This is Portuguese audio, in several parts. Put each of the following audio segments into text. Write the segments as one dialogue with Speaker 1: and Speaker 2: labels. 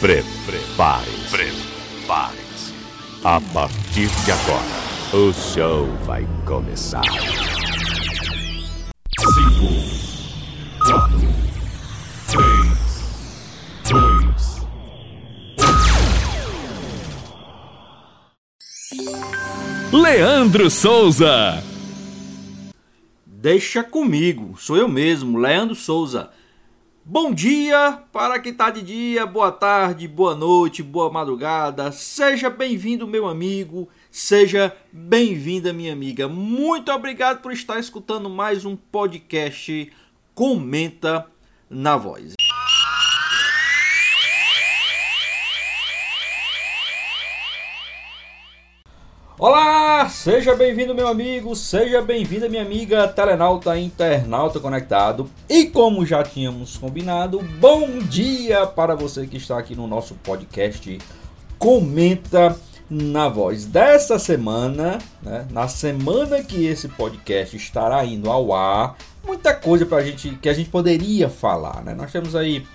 Speaker 1: Prepare-se. Prepare-se. A partir de agora, o show vai começar. 5, 4, 3, 2. Leandro Souza.
Speaker 2: Deixa comigo, sou eu mesmo, Leandro Souza. Bom dia para quem está de dia, boa tarde, boa noite, boa madrugada. Seja bem-vindo, meu amigo, seja bem-vinda, minha amiga. Muito obrigado por estar escutando mais um podcast Comenta na Voz. Olá, seja bem-vindo meu amigo, seja bem-vinda minha amiga telenauta internauta conectado. E como já tínhamos combinado, bom dia para você que está aqui no nosso podcast Comenta na Voz. Desta semana, né, na semana que esse podcast estará indo ao ar, muita coisa pra gente que a gente poderia falar, né? Nós temos aí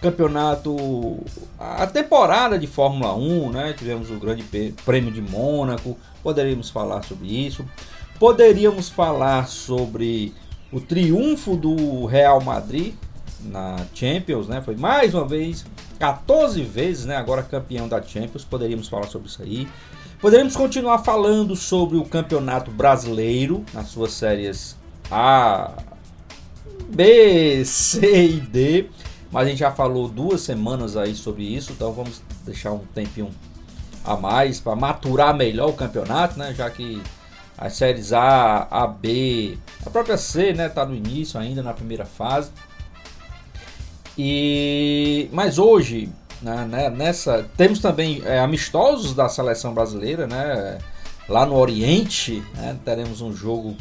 Speaker 2: campeonato, a temporada de Fórmula 1, né? Tivemos o Grande Prêmio de Mônaco, poderíamos falar sobre isso. Poderíamos falar sobre o triunfo do Real Madrid na Champions, né? Foi mais uma vez, 14 vezes, né? Agora campeão da Champions. Poderíamos falar sobre isso aí. Poderíamos continuar falando sobre o Campeonato Brasileiro nas suas séries A, B, C e D. Mas a gente já falou duas semanas aí sobre isso, então vamos deixar um tempinho a mais para maturar melhor o campeonato, né? Já que as séries A, A, B, a própria C, né, tá no início ainda na primeira fase. E mas hoje, né, né nessa temos também é, amistosos da seleção brasileira, né? Lá no Oriente, né, teremos um jogo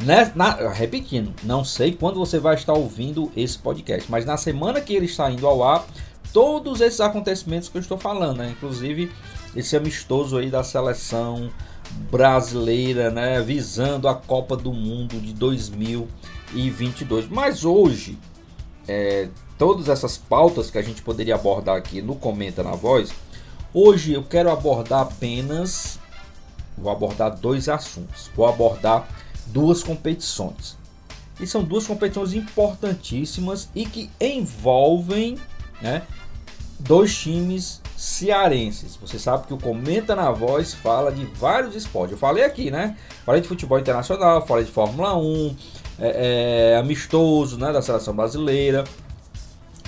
Speaker 2: né, na, repetindo, não sei quando você vai estar ouvindo esse podcast, mas na semana que ele está indo ao ar, todos esses acontecimentos que eu estou falando, né, inclusive esse amistoso aí da seleção brasileira, né, visando a Copa do Mundo de 2022. Mas hoje, é, todas essas pautas que a gente poderia abordar aqui no Comenta na Voz, hoje eu quero abordar apenas, vou abordar dois assuntos. Vou abordar duas competições. E são duas competições importantíssimas e que envolvem né, dois times cearenses. Você sabe que o Comenta na Voz fala de vários esportes. Eu falei aqui, né? Falei de futebol internacional, falei de Fórmula 1, é, é, amistoso né, da seleção brasileira.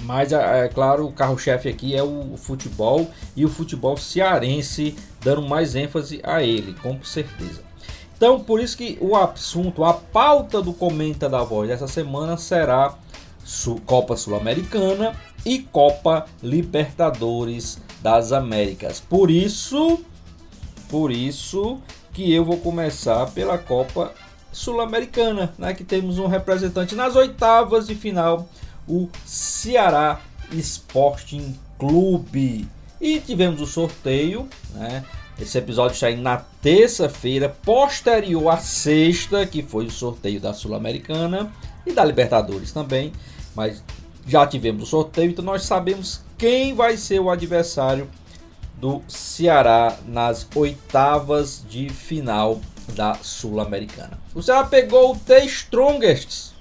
Speaker 2: Mas é, é claro, o carro-chefe aqui é o futebol e o futebol cearense, dando mais ênfase a ele, com certeza. Então, por isso que o assunto, a pauta do Comenta da Voz dessa semana será Copa Sul-Americana e Copa Libertadores das Américas. Por isso, por isso que eu vou começar pela Copa Sul-Americana, né, que temos um representante nas oitavas de final, o Ceará Sporting Clube. E tivemos o sorteio, né? Esse episódio está na terça-feira, posterior à sexta, que foi o sorteio da Sul-Americana e da Libertadores também. Mas já tivemos o sorteio, então nós sabemos quem vai ser o adversário do Ceará nas oitavas de final da Sul-Americana. O Ceará pegou o The Strongest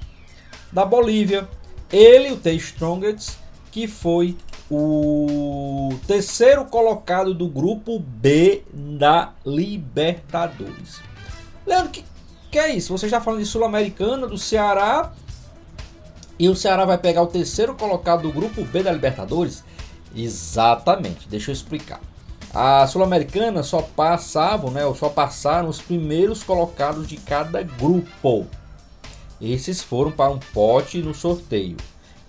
Speaker 2: da Bolívia. Ele, o The Strongest, que foi o terceiro colocado do grupo B da Libertadores. Leandro, que, que é isso? Você está falando de Sul-Americana, do Ceará, e o Ceará vai pegar o terceiro colocado do grupo B da Libertadores? Exatamente, deixa eu explicar. A Sul-Americana só passavam, né, ou só passaram os primeiros colocados de cada grupo. Esses foram para um pote no sorteio.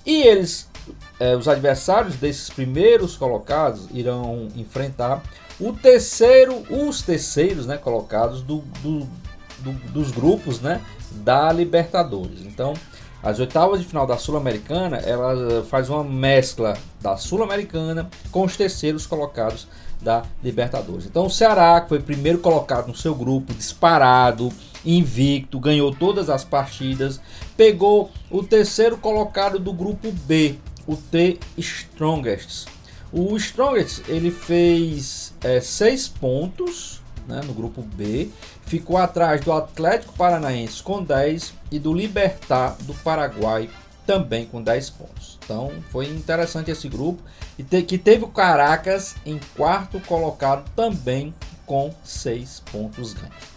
Speaker 2: E eles é, os adversários desses primeiros colocados irão enfrentar o terceiro, os terceiros né, colocados do, do, do, dos grupos né, da Libertadores. Então, as oitavas de final da Sul-Americana, ela faz uma mescla da Sul-Americana com os terceiros colocados da Libertadores. Então, o Ceará, que foi primeiro colocado no seu grupo, disparado, invicto, ganhou todas as partidas, pegou o terceiro colocado do grupo B, o The Strongest. O Strongest ele fez 6 é, pontos né, no grupo B, ficou atrás do Atlético Paranaense com 10 e do Libertar do Paraguai também com 10 pontos. Então foi interessante esse grupo e te, que teve o Caracas em quarto colocado também com 6 pontos ganhos.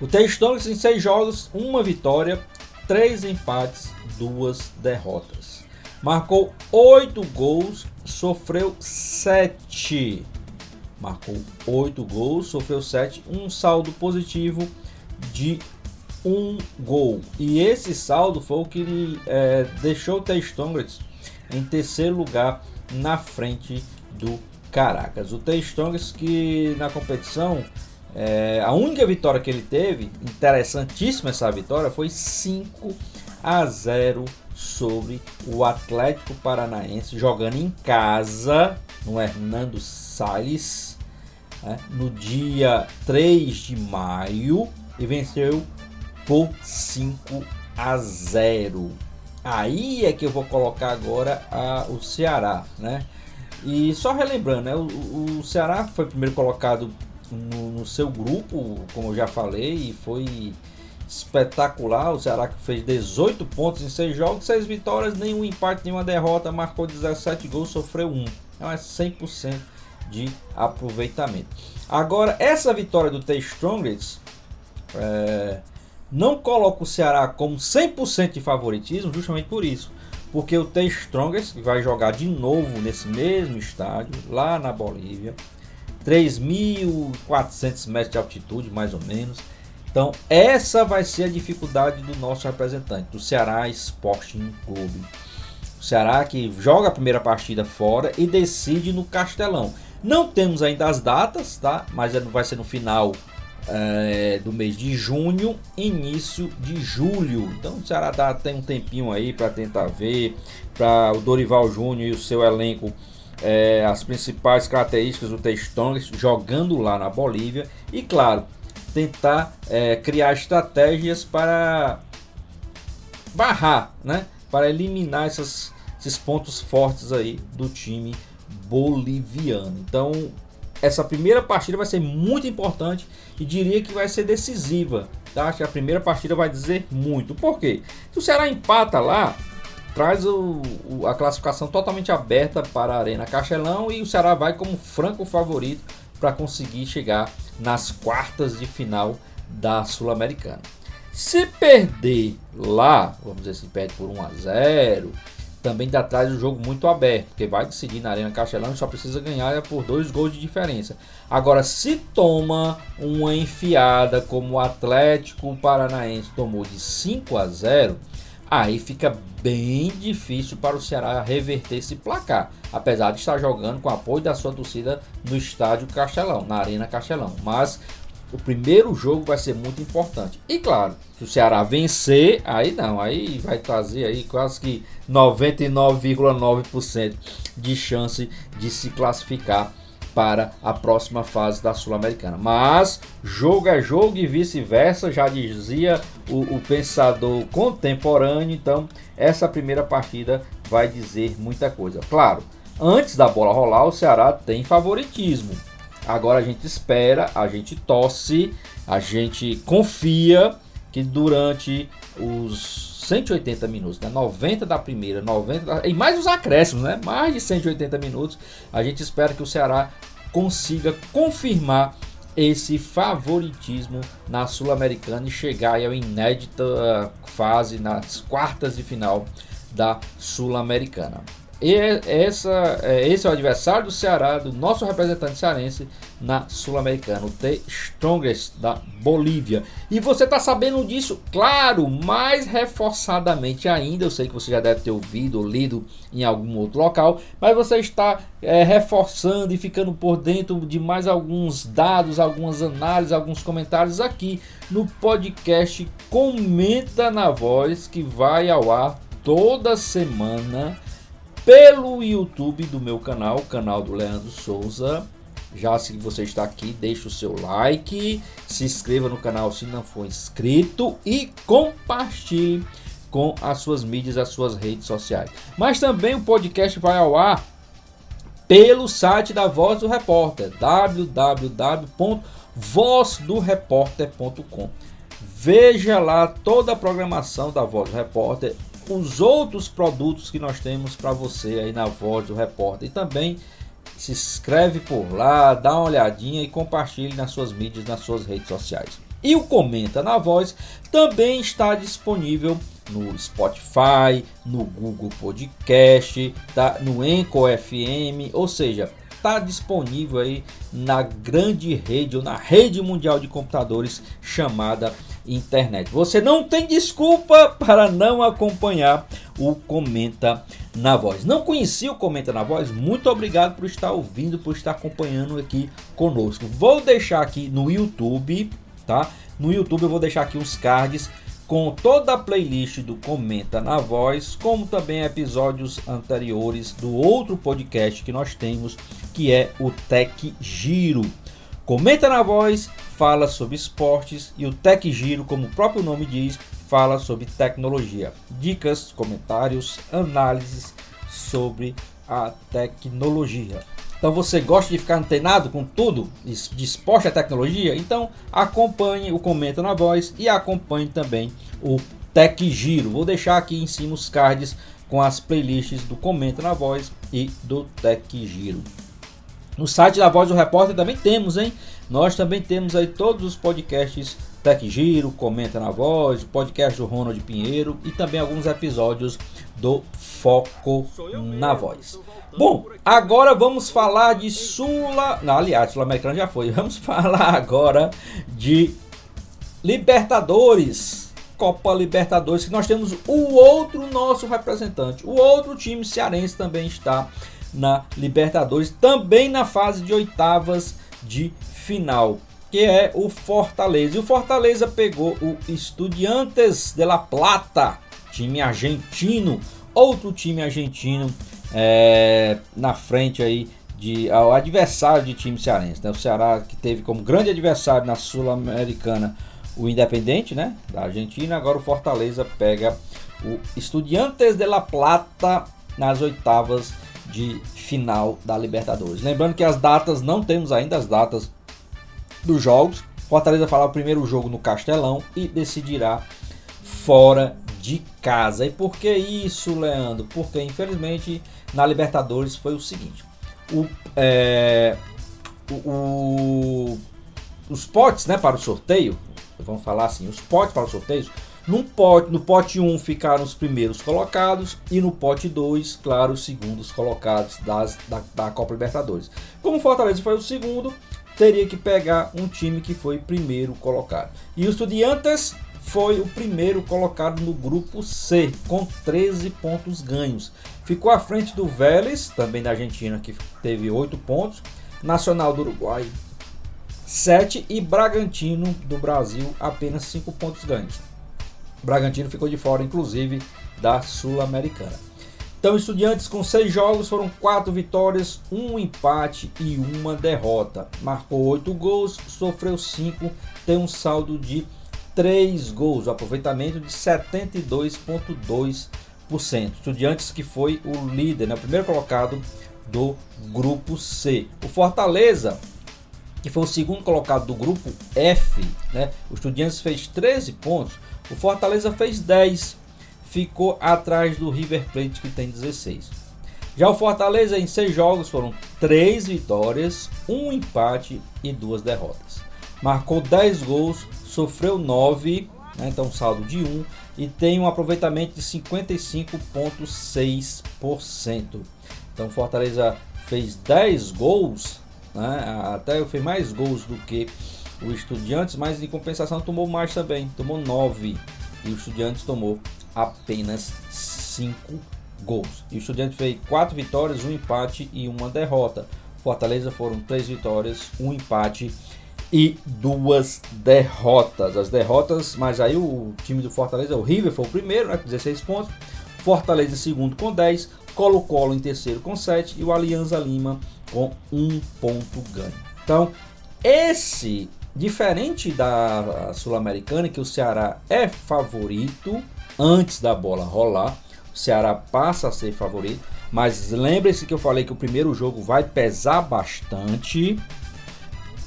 Speaker 2: O T-Strongest em 6 jogos, uma vitória, 3 empates, 2 derrotas. Marcou 8 gols, sofreu 7. Marcou 8 gols, sofreu 7, um saldo positivo de um gol. E esse saldo foi o que é, deixou o T-Strongest em terceiro lugar na frente do Caracas. O T-Strongest que na competição, é, a única vitória que ele teve, interessantíssima essa vitória, foi 5 a 0 sobre o Atlético Paranaense, jogando em casa no Hernando Salles, né, no dia 3 de maio, e venceu por 5 a 0. Aí é que eu vou colocar agora a, o Ceará, né? E só relembrando, né? O, o Ceará foi primeiro colocado no, no, seu grupo, como eu já falei, e foi espetacular. O Ceará que fez 18 pontos em 6 jogos, 6 vitórias, nenhum empate, nenhuma derrota, marcou 17 gols, sofreu 1. Então é 100% de aproveitamento. Agora, essa vitória do T Strongest é, não coloca o Ceará como 100% de favoritismo, justamente por isso. Porque o T Strongest vai jogar de novo nesse mesmo estádio, lá na Bolívia. 3.400 metros de altitude, mais ou menos. Então, essa vai ser a dificuldade do nosso representante, do Ceará Sporting Clube. O Ceará que joga a primeira partida fora e decide no Castelão. Não temos ainda as datas, tá? Mas é vai ser no final é, do mês de junho, início de julho. Então o Ceará tá, tem um tempinho aí para tentar ver, para o Dorival Júnior e o seu elenco. É, as principais características do Textongas jogando lá na Bolívia e claro tentar é, criar estratégias para barrar, né? Para eliminar essas, esses pontos fortes aí do time boliviano. Então essa primeira partida vai ser muito importante e diria que vai ser decisiva. Tá? Acho que a primeira partida vai dizer muito. Por quê? Se o Ceará empata lá, traz o, o, a classificação totalmente aberta para a Arena Castelão e o Ceará vai como franco favorito para conseguir chegar nas quartas de final da Sul-Americana. Se perder lá, vamos dizer assim, perde por 1 a 0, também dá atrás do jogo muito aberto, porque vai decidir na Arena Castelão e só precisa ganhar por dois gols de diferença. Agora, se toma uma enfiada como o Atlético Paranaense tomou de 5 a 0, aí fica bem difícil para o Ceará reverter esse placar, apesar de estar jogando com apoio da sua torcida no estádio Castelão, na Arena Castelão. Mas o primeiro jogo vai ser muito importante. E claro, se o Ceará vencer, aí não, aí vai trazer aí quase que 99,9% de chance de se classificar para a próxima fase da Sul-Americana. Mas jogo é jogo e vice-versa, já dizia o, o, pensador contemporâneo. Então, essa primeira partida vai dizer muita coisa. Claro, antes da bola rolar, o Ceará tem favoritismo. Agora a gente espera, a gente torce, a gente confia que durante os 180 minutos, né? 90 da primeira, 90 e mais os acréscimos, né? Mais de 180 minutos, a gente espera que o Ceará consiga confirmar esse favoritismo na Sul-Americana e chegar à inédita fase nas quartas de final da Sul-Americana. E essa, é, esse é o adversário do Ceará, do nosso representante cearense na Sul-Americana, o The Strongest da Bolívia. E você está sabendo disso, claro, mais reforçadamente ainda. Eu sei que você já deve ter ouvido ou lido em algum outro local, mas você está é, reforçando e ficando por dentro de mais alguns dados, algumas análises, alguns comentários aqui no podcast Comenta na Voz, que vai ao ar toda semana pelo YouTube do meu canal, canal do Leandro Souza. Já se você está aqui, deixe o seu like, se inscreva no canal se não for inscrito e compartilhe com as suas mídias, as suas redes sociais. Mas também o podcast vai ao ar pelo site da Voz do Repórter, www.vozdoreporter.com. Veja lá toda a programação da Voz do Repórter, os outros produtos que nós temos para você aí na Voz do Repórter e também se inscreve por lá, dá uma olhadinha e compartilhe nas suas mídias, nas suas redes sociais. E o Comenta na Voz também está disponível no Spotify, no Google Podcast, tá no Enco FM, ou seja, está disponível aí na grande rede ou na rede mundial de computadores chamada internet. Você não tem desculpa para não acompanhar o Comenta na Voz. Não conhecia o Comenta na Voz? Muito obrigado por estar ouvindo, por estar acompanhando aqui conosco. Vou deixar aqui no YouTube, tá? No YouTube eu vou deixar aqui os cards com toda a playlist do Comenta na Voz, como também episódios anteriores do outro podcast que nós temos, que é o Tech Giro. Comenta na Voz fala sobre esportes e o Tech Giro, como o próprio nome diz, fala sobre tecnologia. Dicas, comentários, análises sobre a tecnologia. Então você gosta de ficar antenado com tudo de esporte e tecnologia? Então acompanhe o Comenta na Voz e acompanhe também o Tech Giro. Vou deixar aqui em cima os cards com as playlists do Comenta na Voz e do Tech Giro. No site da Voz do Repórter também temos, hein? Nós também temos aí todos os podcasts Tech Giro, Comenta na Voz, podcast do Ronald Pinheiro e também alguns episódios do Foco na Voz. Bom, agora vamos falar de Sula. Não, aliás, Sul-Americana já foi. Vamos falar agora de Libertadores. Copa Libertadores, que nós temos o outro nosso representante. O outro time cearense também está na Libertadores, também na fase de oitavas de final, que é o Fortaleza. E o Fortaleza pegou o Estudiantes de La Plata, time argentino, outro time argentino é, na frente aí de ao adversário de time cearense. Né? O Ceará que teve como grande adversário na Sul-Americana o Independente, né, da Argentina. Agora o Fortaleza pega o Estudiantes de La Plata nas oitavas de final da Libertadores. Lembrando que as datas não temos ainda as datas dos jogos. Fortaleza fará o primeiro jogo no Castelão e decidirá fora de casa. E por que isso, Leandro? Porque infelizmente na Libertadores foi o seguinte: o, é, o, o, os potes né, para o sorteio, vamos falar assim, os potes para os sorteios, num pote, no pote 1 ficaram os primeiros colocados e no pote 2, claro, os segundos colocados das, da, da Copa Libertadores. Como o Fortaleza foi o segundo, teria que pegar um time que foi primeiro colocado. E o Estudiantes foi o primeiro colocado no grupo C, com 13 pontos ganhos. Ficou à frente do Vélez, também da Argentina, que teve 8 pontos. Nacional do Uruguai, 7 e Bragantino do Brasil, apenas 5 pontos ganhos. Bragantino ficou de fora, inclusive, da Sul-Americana. Então, estudiantes com seis jogos foram quatro vitórias, um empate e uma derrota. Marcou oito gols, sofreu cinco, tem um saldo de três gols, o aproveitamento de 72,2%. Estudiantes que foi o líder, né, o primeiro colocado do grupo C. O Fortaleza, que foi o segundo colocado do grupo F, né, o Estudiantes fez 13 pontos, o Fortaleza fez 10 ficou atrás do River Plate que tem 16. Já o Fortaleza em seis jogos foram três vitórias, um empate e duas derrotas. Marcou 10 gols, sofreu 9, né, então saldo de 1 e tem um aproveitamento de 55,6%. Então Fortaleza fez 10 gols, né, até fez mais gols do que o Estudiantes, mas em compensação tomou mais também, tomou 9 e o Estudiantes tomou apenas 5 gols. E o Estudiante fez 4 vitórias, um empate e uma derrota. Fortaleza foram 3 vitórias, um empate e duas derrotas. As derrotas, mas aí o time do Fortaleza, o River foi o primeiro, né, com 16 pontos. Fortaleza em segundo com 10, Colo-Colo em terceiro com 7 e o Alianza Lima com 1 ponto ganho. Então, esse, diferente da Sul-Americana, que o Ceará é favorito, antes da bola rolar. O Ceará passa a ser favorito. Mas lembre-se que eu falei que o primeiro jogo vai pesar bastante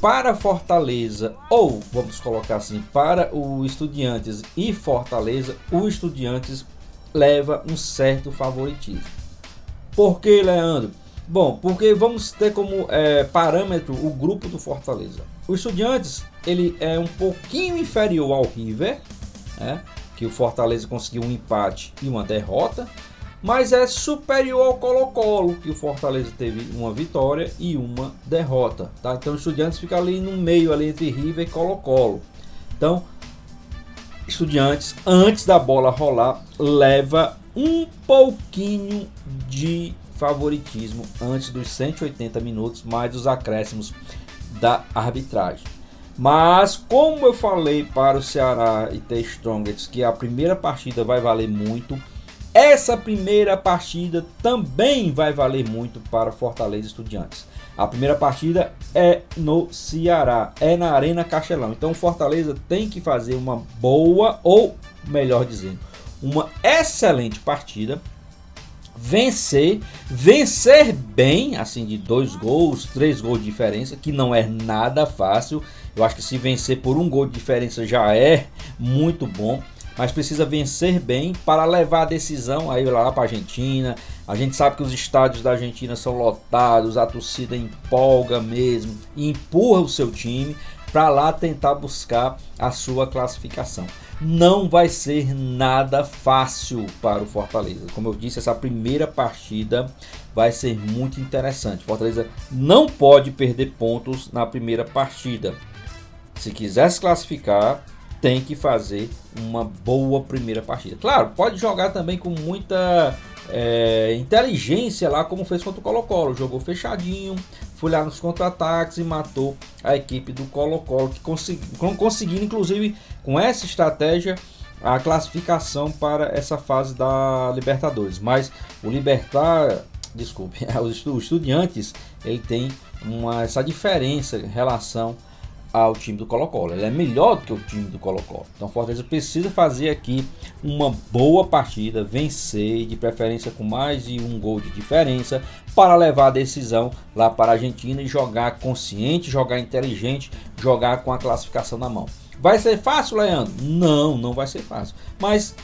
Speaker 2: para Fortaleza, ou vamos colocar assim, para o Estudiantes e Fortaleza, o Estudiantes leva um certo favoritismo. Por que, Leandro? Bom, porque vamos ter como é, parâmetro o grupo do Fortaleza. O Estudiantes ele é um pouquinho inferior ao River, né? que o Fortaleza conseguiu um empate e uma derrota mas é superior ao Colo-Colo, que o Fortaleza teve uma vitória e uma derrota. Tá? Então, o Estudiantes fica ali no meio ali entre River e Colo-Colo. Então, Estudiantes, antes da bola rolar, leva um pouquinho de favoritismo antes dos 180 minutos, mais os acréscimos da arbitragem. Mas, como eu falei para o Ceará e The Strongest que a primeira partida vai valer muito, essa primeira partida também vai valer muito para Fortaleza Estudiantes. A primeira partida é no Ceará, é na Arena Castelão. Então Fortaleza tem que fazer uma boa, ou melhor dizendo, uma excelente partida. Vencer, vencer bem, assim, de dois gols, três gols de diferença, que não é nada fácil. Eu acho que se vencer por um gol de diferença já é muito bom mas precisa vencer bem para levar a decisão aí lá para a Argentina. A gente sabe que os estádios da Argentina são lotados, a torcida empolga mesmo empurra o seu time para lá tentar buscar a sua classificação. Não vai ser nada fácil para o Fortaleza. Como eu disse, essa primeira partida vai ser muito interessante. Fortaleza não pode perder pontos na primeira partida. Se quiser se classificar, tem que fazer uma boa primeira partida. Claro, pode jogar também com muita é, inteligência lá, como fez contra o Colo-Colo. Jogou fechadinho, foi lá nos contra-ataques e matou a equipe do Colo-Colo, que conseguiu, conseguindo, inclusive, com essa estratégia, a classificação para essa fase da Libertadores. Mas o Libertar, desculpe, os estudiantes, ele tem uma, essa diferença em relação ao time do Colo-Colo. Ele é melhor do que o time do Colo-Colo. Então o Fortaleza precisa fazer aqui uma boa partida, vencer, de preferência com mais de um gol de diferença, para levar a decisão lá para a Argentina e jogar consciente, jogar inteligente, jogar com a classificação na mão. Vai ser fácil, Leandro? Não, não vai ser fácil. Mas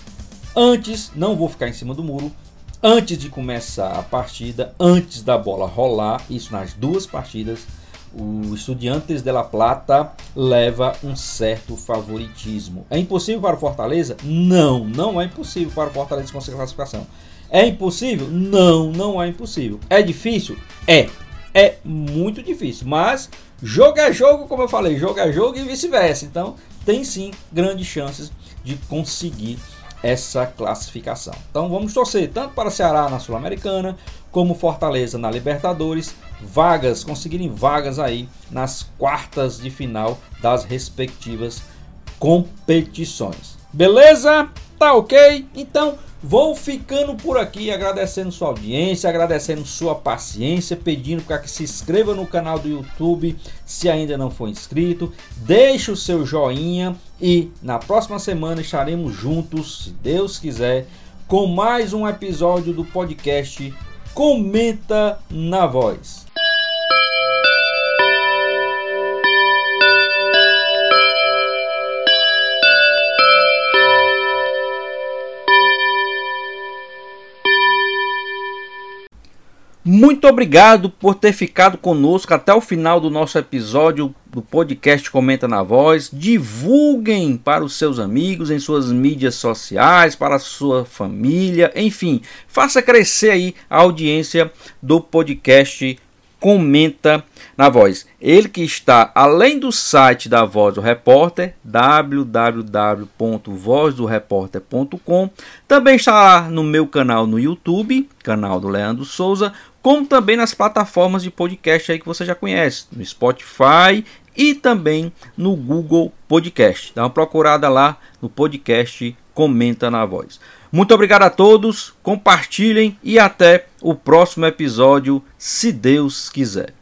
Speaker 2: antes, não vou ficar em cima do muro. Antes de começar a partida, antes da bola rolar, isso nas duas partidas, o Estudiantes de La Plata leva um certo favoritismo. É impossível para o Fortaleza? Não, não é impossível para o Fortaleza conseguir a classificação. É impossível? Não, não é impossível. É difícil? É. É muito difícil, mas jogo é jogo, como eu falei, jogo é jogo e vice-versa. Então, tem sim grandes chances de conseguir essa classificação. Então vamos torcer tanto para Ceará na Sul-Americana, como Fortaleza na Libertadores, vagas, conseguirem vagas aí nas quartas de final das respectivas competições. Beleza? Tá ok? Então Vou ficando por aqui agradecendo sua audiência, agradecendo sua paciência, pedindo para que se inscreva no canal do YouTube se ainda não for inscrito, deixe o seu joinha e na próxima semana estaremos juntos, se Deus quiser, com mais um episódio do podcast Comenta na Voz. Muito obrigado por ter ficado conosco até o final do nosso episódio do podcast Comenta na Voz. Divulguem para os seus amigos em suas mídias sociais, para a sua família, enfim, faça crescer aí a audiência do podcast Comenta na Voz. Ele que está além do site da Voz do Repórter, www.vozdoreporter.com, também está lá no meu canal no YouTube, canal do Leandro Souza, como também nas plataformas de podcast aí que você já conhece, no Spotify e também no Google Podcast. Dá uma procurada lá no podcast Comenta na Voz. Muito obrigado a todos, compartilhem e até o próximo episódio, se Deus quiser.